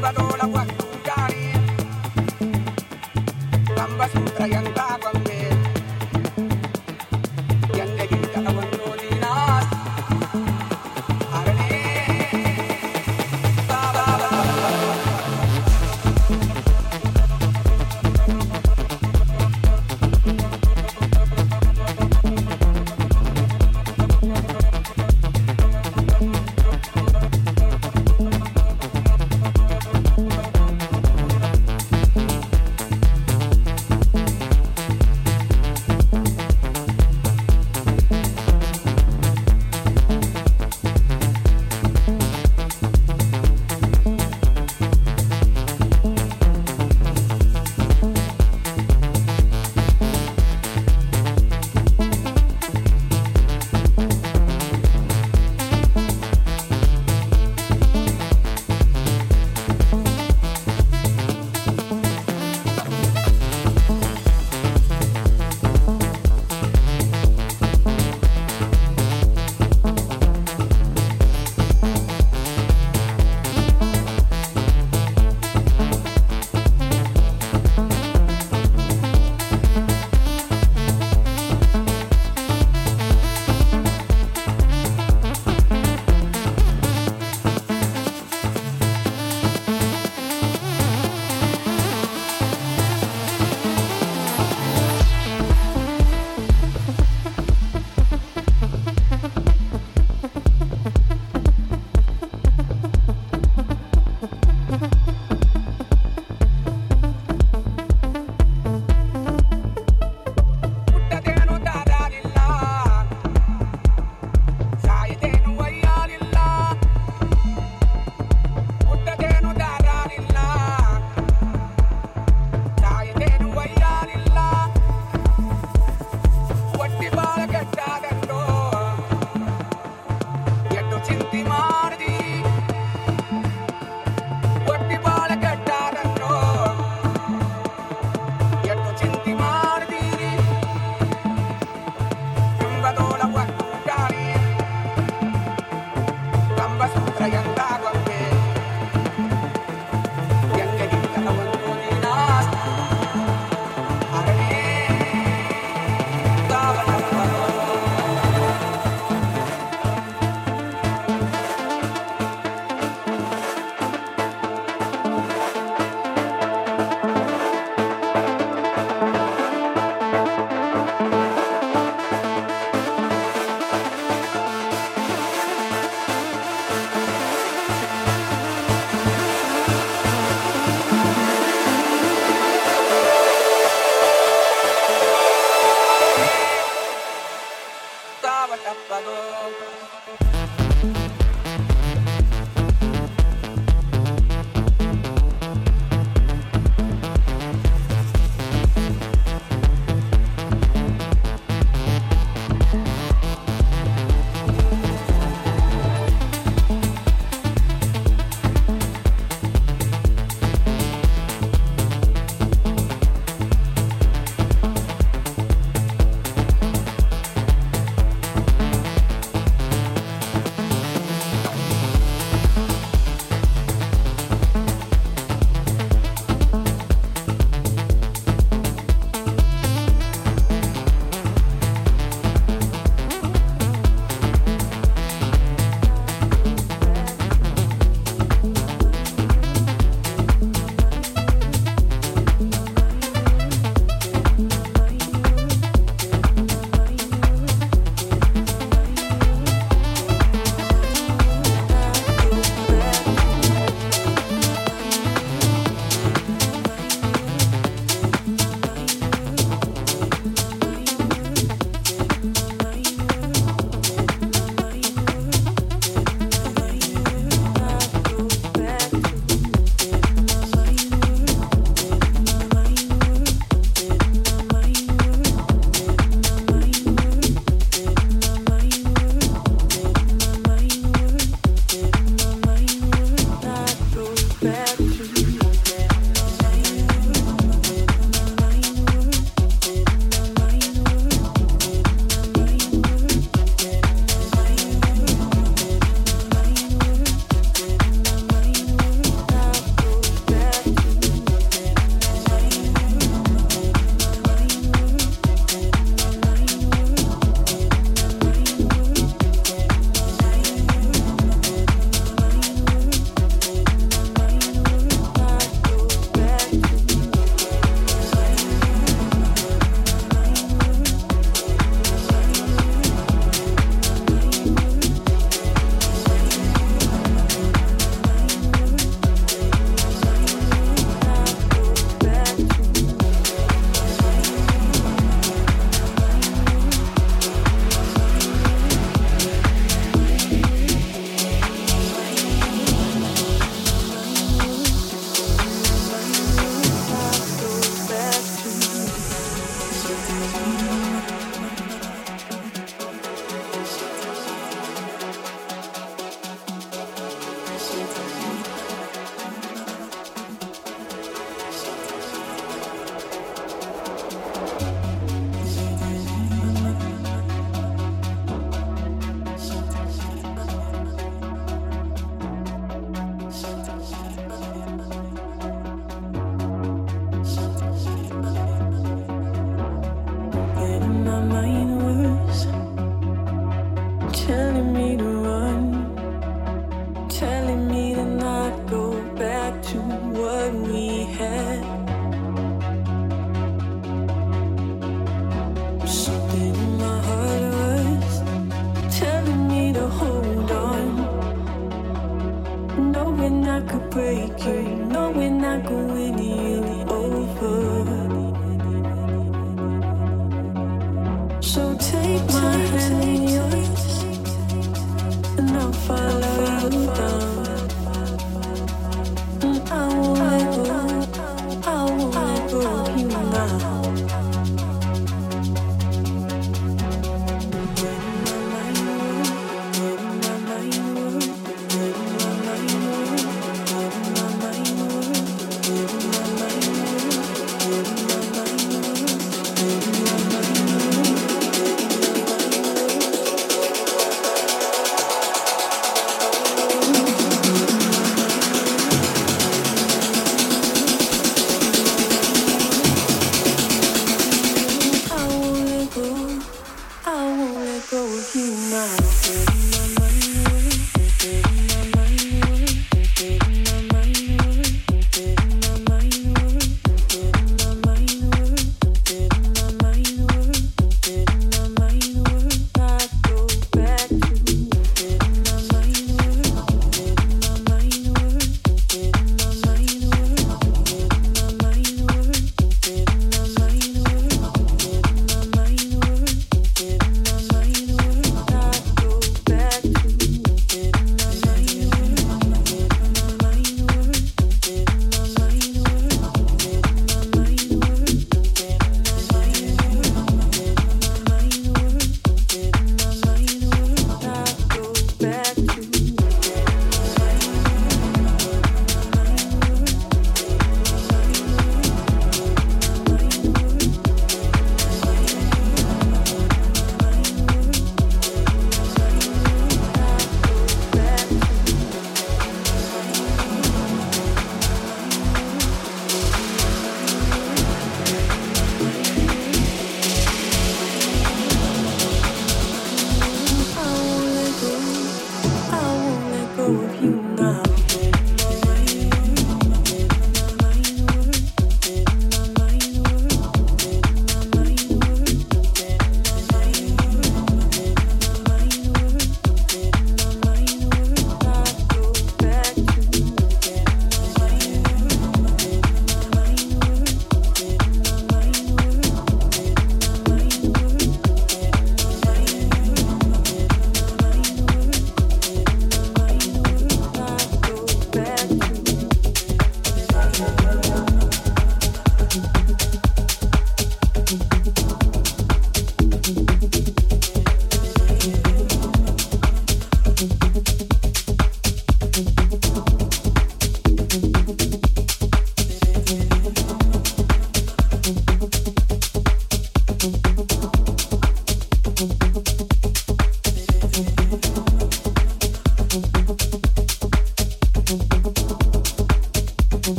Bamba no la puedo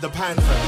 the Panther.